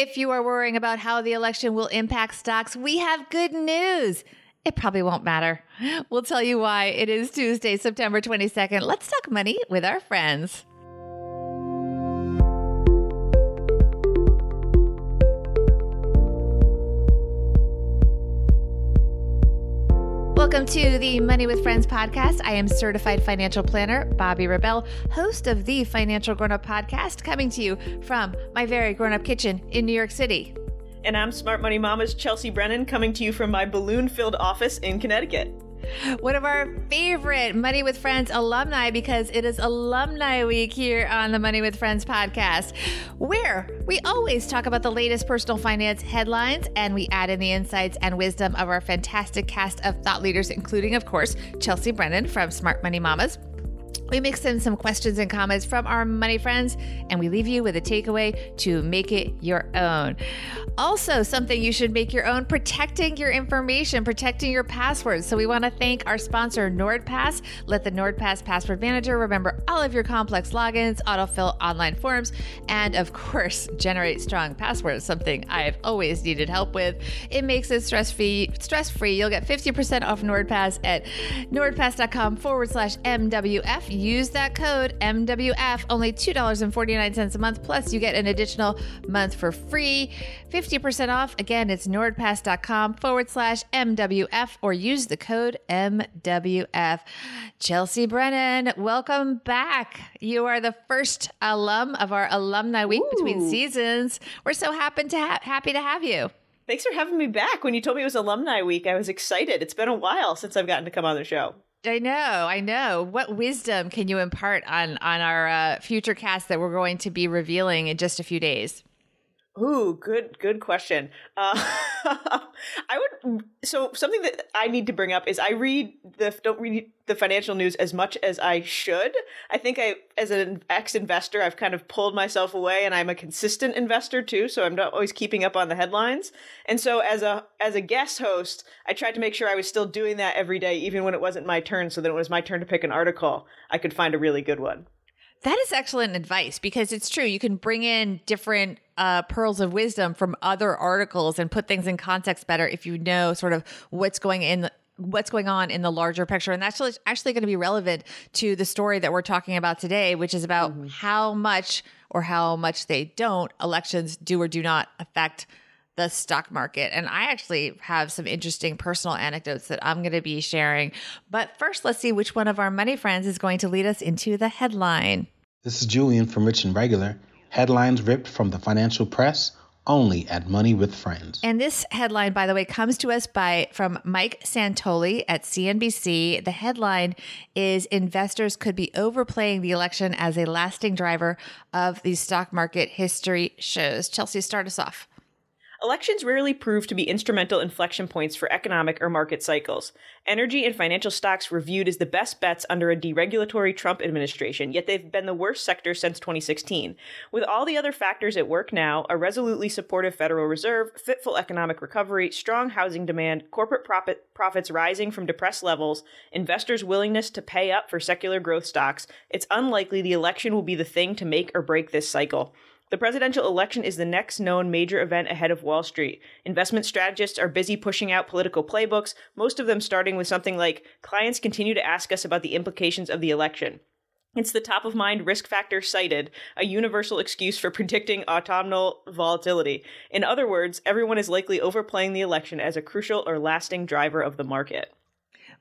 If you are worrying about how the election will impact stocks, we have good news. It probably won't matter. We'll tell you why. It is Tuesday, September 22nd. Let's talk money with our friends. Welcome to the Money with Friends podcast. I am certified financial planner Bobbi Rebell, host of the Financial Grown Up podcast, coming to you from my very grown up kitchen in New York City. And I'm Smart Money Mama's Chelsea Brennan, coming to you from my balloon filled office in Connecticut one of our favorite Money with Friends alumni because it is Alumni Week here on the Money with Friends podcast, where we always talk about the latest personal finance headlines and we add in the insights and wisdom of our fantastic cast of thought leaders, including, of course, Chelsea Brennan from Smart Money Mamas. We mix in some questions and comments from our money friends, and we leave you with a takeaway to make it your own. Also, something you should make your own protecting your information, protecting your passwords. So, we want to thank our sponsor, NordPass. Let the NordPass password manager remember all of your complex logins, autofill online forms, and of course, generate strong passwords, something I've always needed help with. It makes it stress free. Stress free. You'll get 50% off NordPass at nordpass.com forward slash MWF use that code MWF, only $2.49 a month. Plus, you get an additional month for free. 50% off. Again, it's nordpass.com forward slash MWF or use the code MWF. Chelsea Brennan, welcome back. You are the first alum of our alumni week Ooh. between seasons. We're so happy to ha- happy to have you. Thanks for having me back. When you told me it was alumni week, I was excited. It's been a while since I've gotten to come on the show. I know, I know. What wisdom can you impart on on our uh, future cast that we're going to be revealing in just a few days? Ooh, good, good question. Uh, I would. So something that I need to bring up is I read the don't read the financial news as much as I should. I think I, as an ex-investor, I've kind of pulled myself away, and I'm a consistent investor too. So I'm not always keeping up on the headlines. And so as a as a guest host, I tried to make sure I was still doing that every day, even when it wasn't my turn. So that it was my turn to pick an article, I could find a really good one. That is excellent advice because it's true. You can bring in different uh, pearls of wisdom from other articles and put things in context better if you know sort of what's going in what's going on in the larger picture and that's actually going to be relevant to the story that we're talking about today which is about mm-hmm. how much or how much they don't elections do or do not affect the stock market. And I actually have some interesting personal anecdotes that I'm going to be sharing. But first, let's see which one of our money friends is going to lead us into the headline. This is Julien from Rich and Regular. Headlines ripped from the financial press only at Money with Friends. And this headline, by the way, comes to us by from Mike Santoli at CNBC. The headline is Investors could be overplaying the election as a lasting driver of the stock market history shows. Chelsea, start us off. Elections rarely prove to be instrumental inflection points for economic or market cycles. Energy and financial stocks were viewed as the best bets under a deregulatory Trump administration, yet they've been the worst sector since 2016. With all the other factors at work now, a resolutely supportive Federal Reserve, fitful economic recovery, strong housing demand, corporate profit, profits rising from depressed levels, investors' willingness to pay up for secular growth stocks, it's unlikely the election will be the thing to make or break this cycle. The presidential election is the next known major event ahead of Wall Street. Investment strategists are busy pushing out political playbooks, most of them starting with something like Clients continue to ask us about the implications of the election. It's the top of mind risk factor cited, a universal excuse for predicting autumnal volatility. In other words, everyone is likely overplaying the election as a crucial or lasting driver of the market.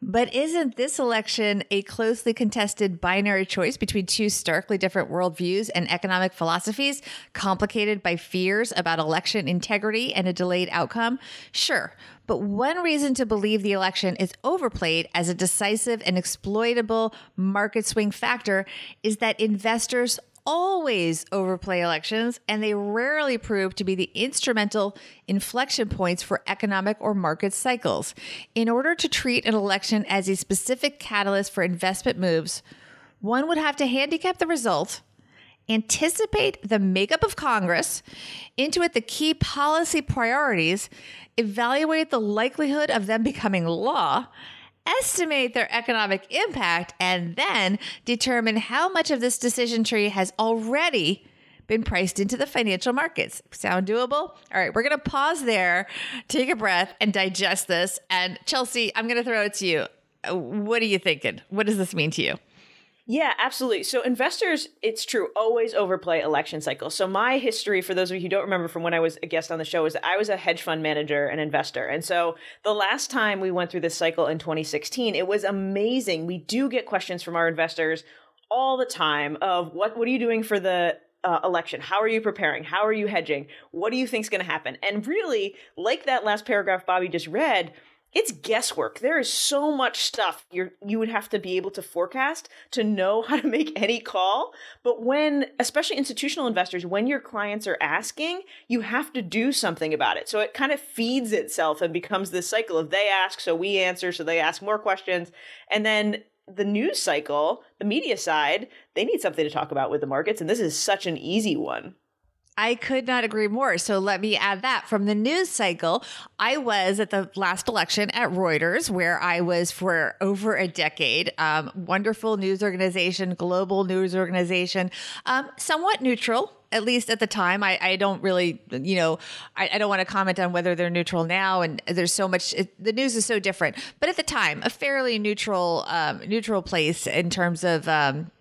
But isn't this election a closely contested binary choice between two starkly different worldviews and economic philosophies, complicated by fears about election integrity and a delayed outcome? Sure. But one reason to believe the election is overplayed as a decisive and exploitable market swing factor is that investors always overplay elections, and they rarely prove to be the instrumental inflection points for economic or market cycles. In order to treat an election as a specific catalyst for investment moves, one would have to handicap the result, anticipate the makeup of Congress, intuit the key policy priorities, evaluate the likelihood of them becoming law, estimate their economic impact, and then determine how much of this decision tree has already been priced into the financial markets. Sound doable? All right, we're going to pause there, take a breath, and digest this. And Chelsea, I'm going to throw it to you. Uh, what are you thinking? What does this mean to you? Yeah, absolutely. So investors, it's true, always overplay election cycles. So my history, for those of you who don't remember from when I was a guest on the show, is that I was a hedge fund manager and investor. And so the last time we went through this cycle in 2016, it was amazing. We do get questions from our investors all the time of what what are you doing for the uh, election? How are you preparing? How are you hedging? What do you think is going to happen? And really, like that last paragraph Bobbi just read, it's guesswork. There is so much stuff you you would have to be able to forecast to know how to make any call. But when, especially institutional investors, when your clients are asking, you have to do something about it. So it kind of feeds itself and becomes this cycle of they ask, so we answer, so they ask more questions, and then the news cycle, the media side, they need something to talk about with the markets, and this is such an easy one. I could not agree more. So let me add that from the news cycle. I was at the last election at Reuters, where I was for over a decade. Um, wonderful news organization, global news organization, um, somewhat neutral. At least at the time, I, I don't really, you know, I, I, don't want to comment on whether they're neutral now. And there's so much, it, the news is so different. But at the time, a fairly neutral, um, neutral place in terms of, um,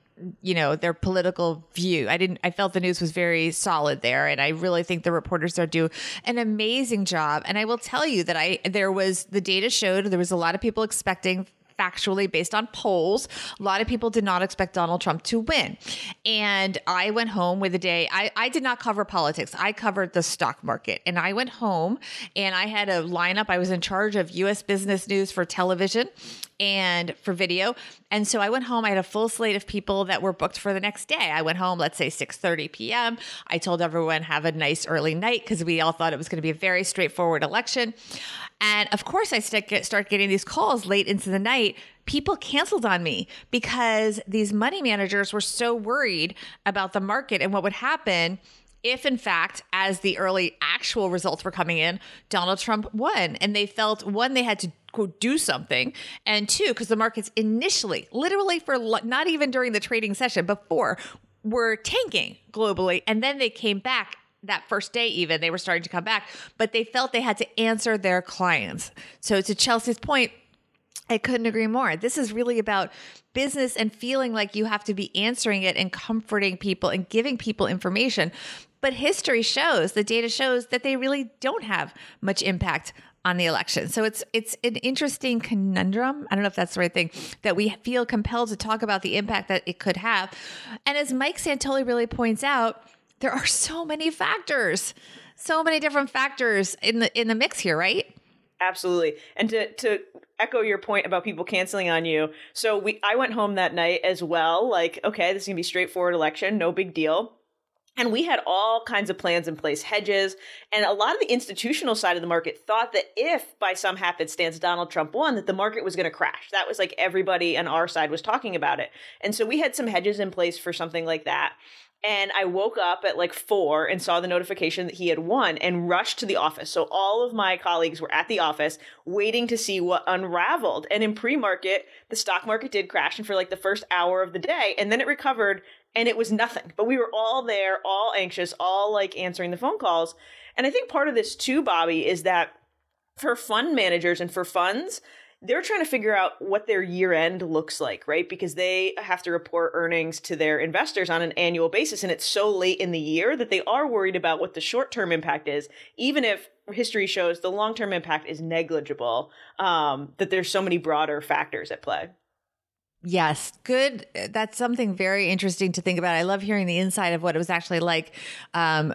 you know their political view. I didn't i felt the news was very solid there and i really think the reporters are do an amazing job. And i will tell you that i there was the data showed there was a lot of people expecting factually based on polls. A lot of people did not expect Donald Trump to win. And I went home with a day, I, I did not cover politics. I covered the stock market. And I went home and I had a lineup. I was in charge of US business news for television and for video. And so I went home. I had a full slate of people that were booked for the next day. I went home, let's say 6:30 p.m. I told everyone have a nice early night because we all thought it was going to be a very straightforward election. And of course, I start getting these calls late into the night. People canceled on me because these money managers were so worried about the market and what would happen if in fact as the early actual results were coming in donald trump won. And they felt one they had to do something. And two because the markets initially literally for not even during the trading session before were tanking globally. And then they came back that first day even they were starting to come back but they felt they had to answer their clients so to chelsea's point I couldn't agree more. This is really about business and feeling like you have to be answering it and comforting people and giving people information. But history shows, the data shows that they really don't have much impact on the election. So it's it's an interesting conundrum. I don't know if that's the right thing that we feel compelled to talk about the impact that it could have. And as Mike Santoli really points out, there are so many factors, so many different factors in the in the mix here, right? Absolutely. And to to echo your point about people canceling on you. So we I went home that night as well, like, okay, this is gonna be straightforward election, no big deal. And we had all kinds of plans in place, hedges, and a lot of the institutional side of the market thought that if by some happenstance Donald Trump won, that the market was going to crash. That was like everybody on our side was talking about it. And so we had some hedges in place for something like that. And I woke up at like four and saw the notification that he had won and rushed to the office. So all of my colleagues were at the office waiting to see what unraveled. And in pre market, the stock market did crash and for like the first hour of the day. And then it recovered and it was nothing. But we were all there, all anxious, all like answering the phone calls. And I think part of this too, Bobbi, is that for fund managers and for funds, they're trying to figure out what their year end looks like, right? Because they have to report earnings to their investors on an annual basis. And it's so late in the year that they are worried about what the short term impact is, even if history shows the long term impact is negligible, um, that there's so many broader factors at play. Yes, good. That's something very interesting to think about. I love hearing the inside of what it was actually like um,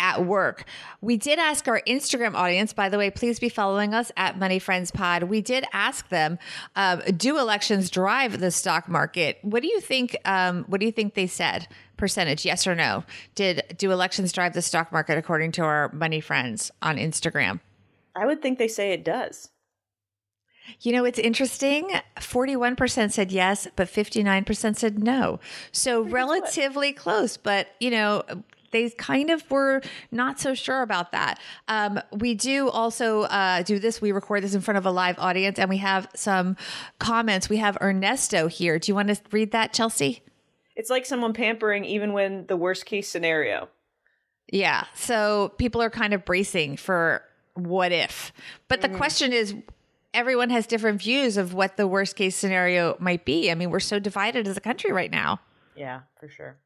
at work. We did ask our Instagram audience, by the way, please be following us at Money Friends Pod. We did ask them, um, do elections drive the stock market? What do you think? Um, what do you think they said? Percentage, yes or no? Did do elections drive the stock market according to our Money Friends on Instagram? I would think they say it does. You know, it's interesting. 41% said yes, but 59% said no. So relatively close, but you know, they kind of were not so sure about that. Um, we do also uh, do this. We record this in front of a live audience, and we have some comments. We have Ernesto here. Do you want to read that, Chelsea? It's like someone pampering even when the worst case scenario. Yeah. So people are kind of bracing for what if. But the mm. question is everyone has different views of what the worst case scenario might be. I mean, we're so divided as a country right now. Yeah, for sure.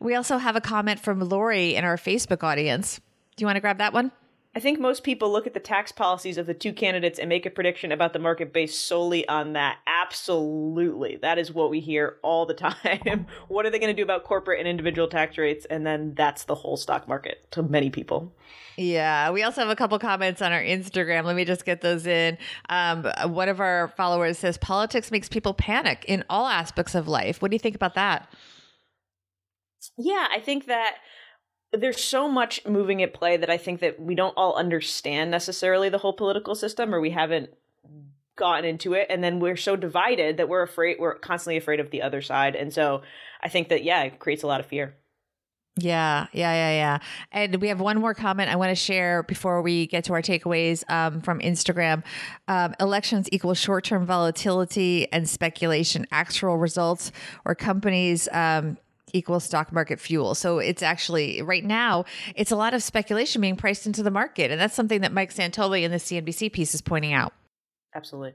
We also have a comment from Lori in our Facebook audience. Do you want to grab that one? I think most people look at the tax policies of the two candidates and make a prediction about the market based solely on that. Absolutely. That is what we hear all the time. what are they going to do about corporate and individual tax rates? And then that's the whole stock market to many people. Yeah, we also have a couple comments on our Instagram. Let me just get those in. Um, one of our followers says politics makes people panic in all aspects of life. What do you think about that? Yeah, I think that there's so much moving at play that I think that we don't all understand necessarily the whole political system or we haven't gotten into it and then we're so divided that we're afraid we're constantly afraid of the other side and so I think that yeah it creates a lot of fear. Yeah, yeah, yeah, yeah. And we have one more comment I want to share before we get to our takeaways um, from Instagram. Um, elections equal short term volatility and speculation. Actual results or companies um, equals stock market fuel. So it's actually right now it's a lot of speculation being priced into the market, and that's something that Mike Santoli in the CNBC piece is pointing out. Absolutely.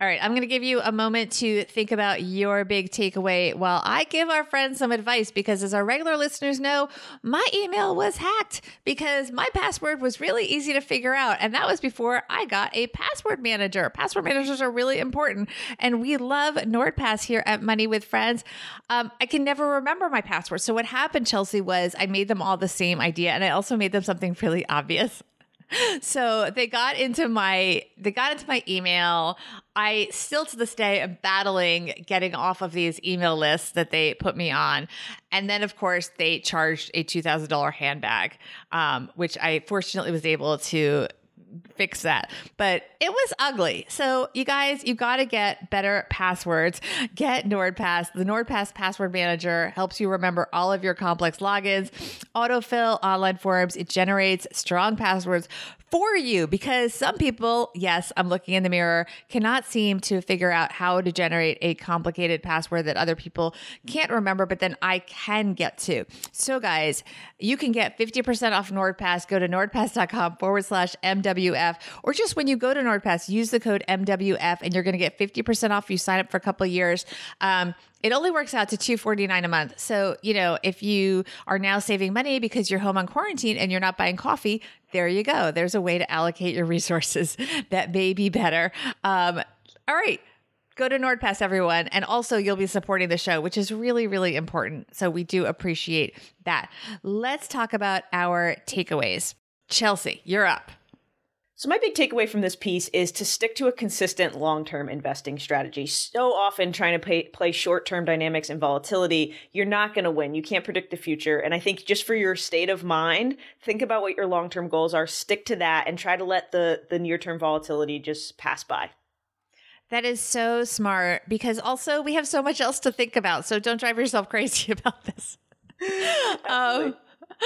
All right, I'm going to give you a moment to think about your big takeaway while I give our friends some advice because, as our regular listeners know, my email was hacked because my password was really easy to figure out. And that was before I got a password manager. Password managers are really important. And we love NordPass here at Money with Friends. Um, I can never remember my password. So, what happened, Chelsea, was I made them all the same idea and I also made them something really obvious so they got into my they got into my email. I still to this day am battling getting off of these email lists that they put me on. And then of course they charged a $2000 handbag um, which i fortunately was able to fix that. But it was ugly. So you guys, you got to get better passwords. Get NordPass. The NordPass password manager helps you remember all of your complex logins, autofill online forms. It generates strong passwords for you because some people, yes, I'm looking in the mirror, cannot seem to figure out how to generate a complicated password that other people can't remember, but then I can get to. So, guys, you can get 50% off NordPass. Go to nordpass.com forward slash MWF, or just when you go to NordPass, use the code MWF and you're going to get 50% off if you sign up for a couple years. Um, it only works out to 249 a month. So, you know, if you are now saving money because you're home on quarantine and you're not buying coffee, there you go. There's a way to allocate your resources that may be better. Um, all right. Go to NordPass, everyone. And also, you'll be supporting the show, which is really, really important. So, we do appreciate that. Let's talk about our takeaways. Chelsea, you're up. So, my big takeaway from this piece is to stick to a consistent long term investing strategy. So often, trying to pay, play short term dynamics and volatility, you're not going to win. You can't predict the future. And I think just for your state of mind, think about what your long term goals are, stick to that, and try to let the, the near term volatility just pass by. That is so smart because also we have so much else to think about. So, don't drive yourself crazy about this. um,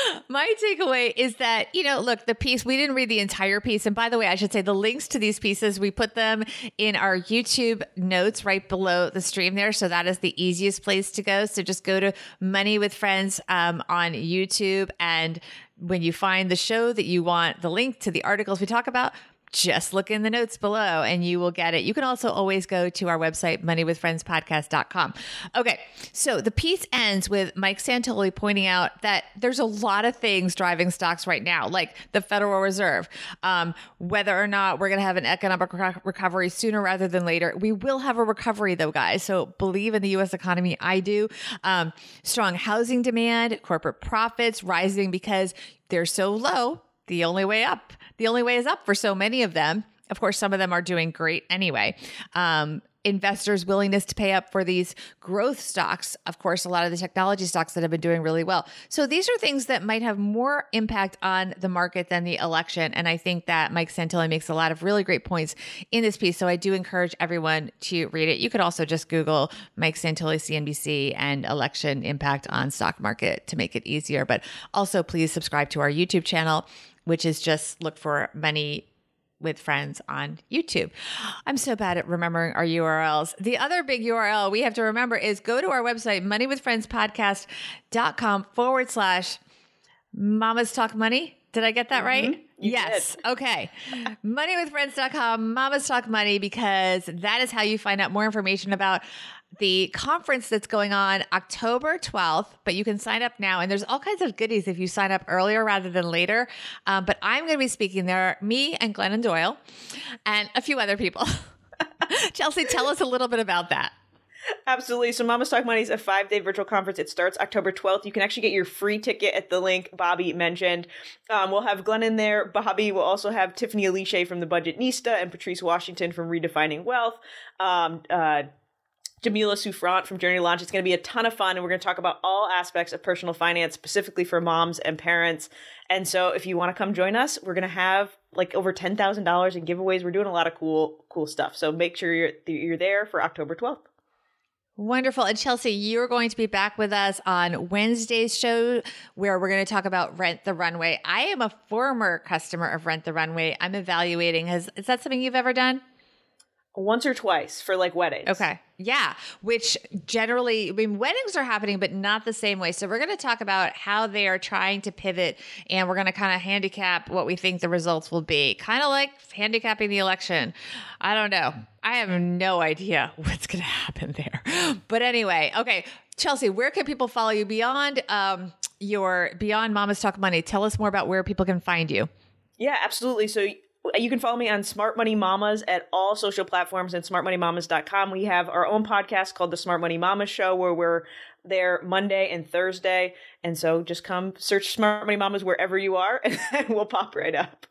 my takeaway is that, you know, look, the piece, we didn't read the entire piece. And by the way, I should say the links to these pieces, we put them in our YouTube notes right below the stream there. So that is the easiest place to go. So just go to Money with Friends um, on YouTube. And when you find the show that you want the link to the articles we talk about, just look in the notes below and you will get it. You can also always go to our website, moneywithfriendspodcast.com. Okay, so the piece ends with Mike Santoli pointing out that there's a lot of things driving stocks right now, like the Federal Reserve, um, whether or not we're going to have an economic recovery sooner rather than later. We will have a recovery, though, guys. So believe in the U.S. economy. I do. Um, strong housing demand, corporate profits rising because they're so low. The only way up the only way is up for so many of them. Of course, some of them are doing great anyway. Um, investors' willingness to pay up for these growth stocks. Of course, a lot of the technology stocks that have been doing really well. So these are things that might have more impact on the market than the election. And I think that Mike Santoli makes a lot of really great points in this piece. So I do encourage everyone to read it. You could also just Google Mike Santoli CNBC and election impact on stock market to make it easier. But also please subscribe to our YouTube channel which is just look for money with friends on YouTube. I'm so bad at remembering our URLs. The other big URL we have to remember is go to our website, moneywithfriendspodcast.com forward slash mamas talk money. Did I get that mm-hmm. right? You yes. Okay. Moneywithfriends.com, mamas talk money, because that is how you find out more information about the conference that's going on October 12th, but you can sign up now. And there's all kinds of goodies if you sign up earlier rather than later. Um, but I'm going to be speaking there, me and Glennon Doyle, and a few other people. Chelsea, tell us a little bit about that. Absolutely. So Mama's Talk Money is a five day virtual conference. It starts October 12th. You can actually get your free ticket at the link Bobbi mentioned. Um, we'll have Glennon there. Bobbi will also have Tiffany Aliche from the Budgetnista and Patrice Washington from Redefining Wealth. Um, uh, Jamila Souffrant from Journey Launch. It's going to be a ton of fun, and we're going to talk about all aspects of personal finance, specifically for moms and parents. And so, if you want to come join us, we're going to have like over ten thousand dollars in giveaways. We're doing a lot of cool, cool stuff. So make sure you're you're there for October twelfth. Wonderful. And Chelsea, you're going to be back with us on Wednesday's show where we're going to talk about Rent the Runway. I am a former customer of Rent the Runway. I'm evaluating. Has, is that something you've ever done? Once or twice for like weddings. Okay. Yeah. Which generally, I mean, weddings are happening, but not the same way. So we're going to talk about how they are trying to pivot and we're going to kind of handicap what we think the results will be. Kind of like handicapping the election. I don't know. I have no idea what's going to happen there. But anyway, okay. Chelsea, where can people follow you beyond um, your beyond Mama's Talk Money? Tell us more about where people can find you. Yeah, absolutely. So you can follow me on Smart Money Mamas at all social platforms and smartmoneymamas.com. We have our own podcast called The Smart Money Mamas Show where we're there Monday and Thursday. And so just come search Smart Money Mamas wherever you are and we'll pop right up.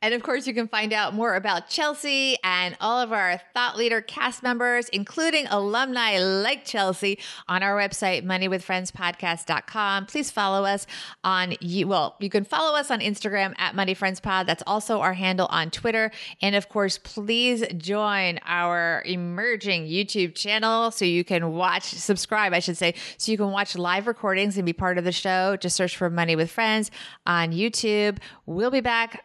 And of course, you can find out more about Chelsea and all of our thought leader cast members, including alumni like Chelsea, on our website, moneywithfriendspodcast.com. Please follow us on, well, you can follow us on Instagram at moneyfriendspod. That's also our handle on Twitter. And of course, please join our emerging YouTube channel so you can watch, subscribe, I should say, so you can watch live recordings and be part of the show. Just search for Money with Friends on YouTube. We'll be back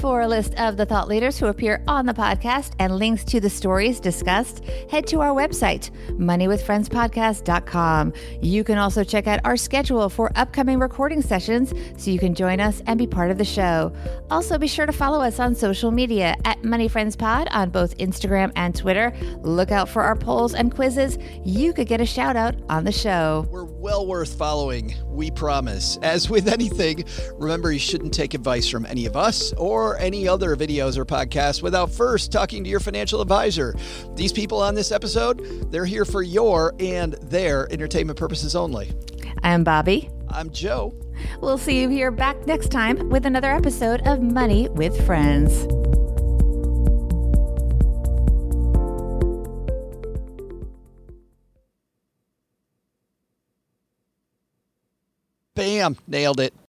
For a list of the thought leaders who appear on the podcast and links to the stories discussed, head to our website, moneywithfriendspodcast.com. You can also check out our schedule for upcoming recording sessions so you can join us and be part of the show. Also, be sure to follow us on social media at MoneyFriendsPod on both Instagram and Twitter. Look out for our polls and quizzes. You could get a shout out on the show. We're well worth following, we promise. As with anything, remember you shouldn't take advice from any of us or any other videos or podcasts without first talking to your financial advisor. These people on this episode, they're here for your and their entertainment purposes only. I'm Bobbi. I'm Joe. We'll see you here back next time with another episode of Money with Friends. Bam, nailed it.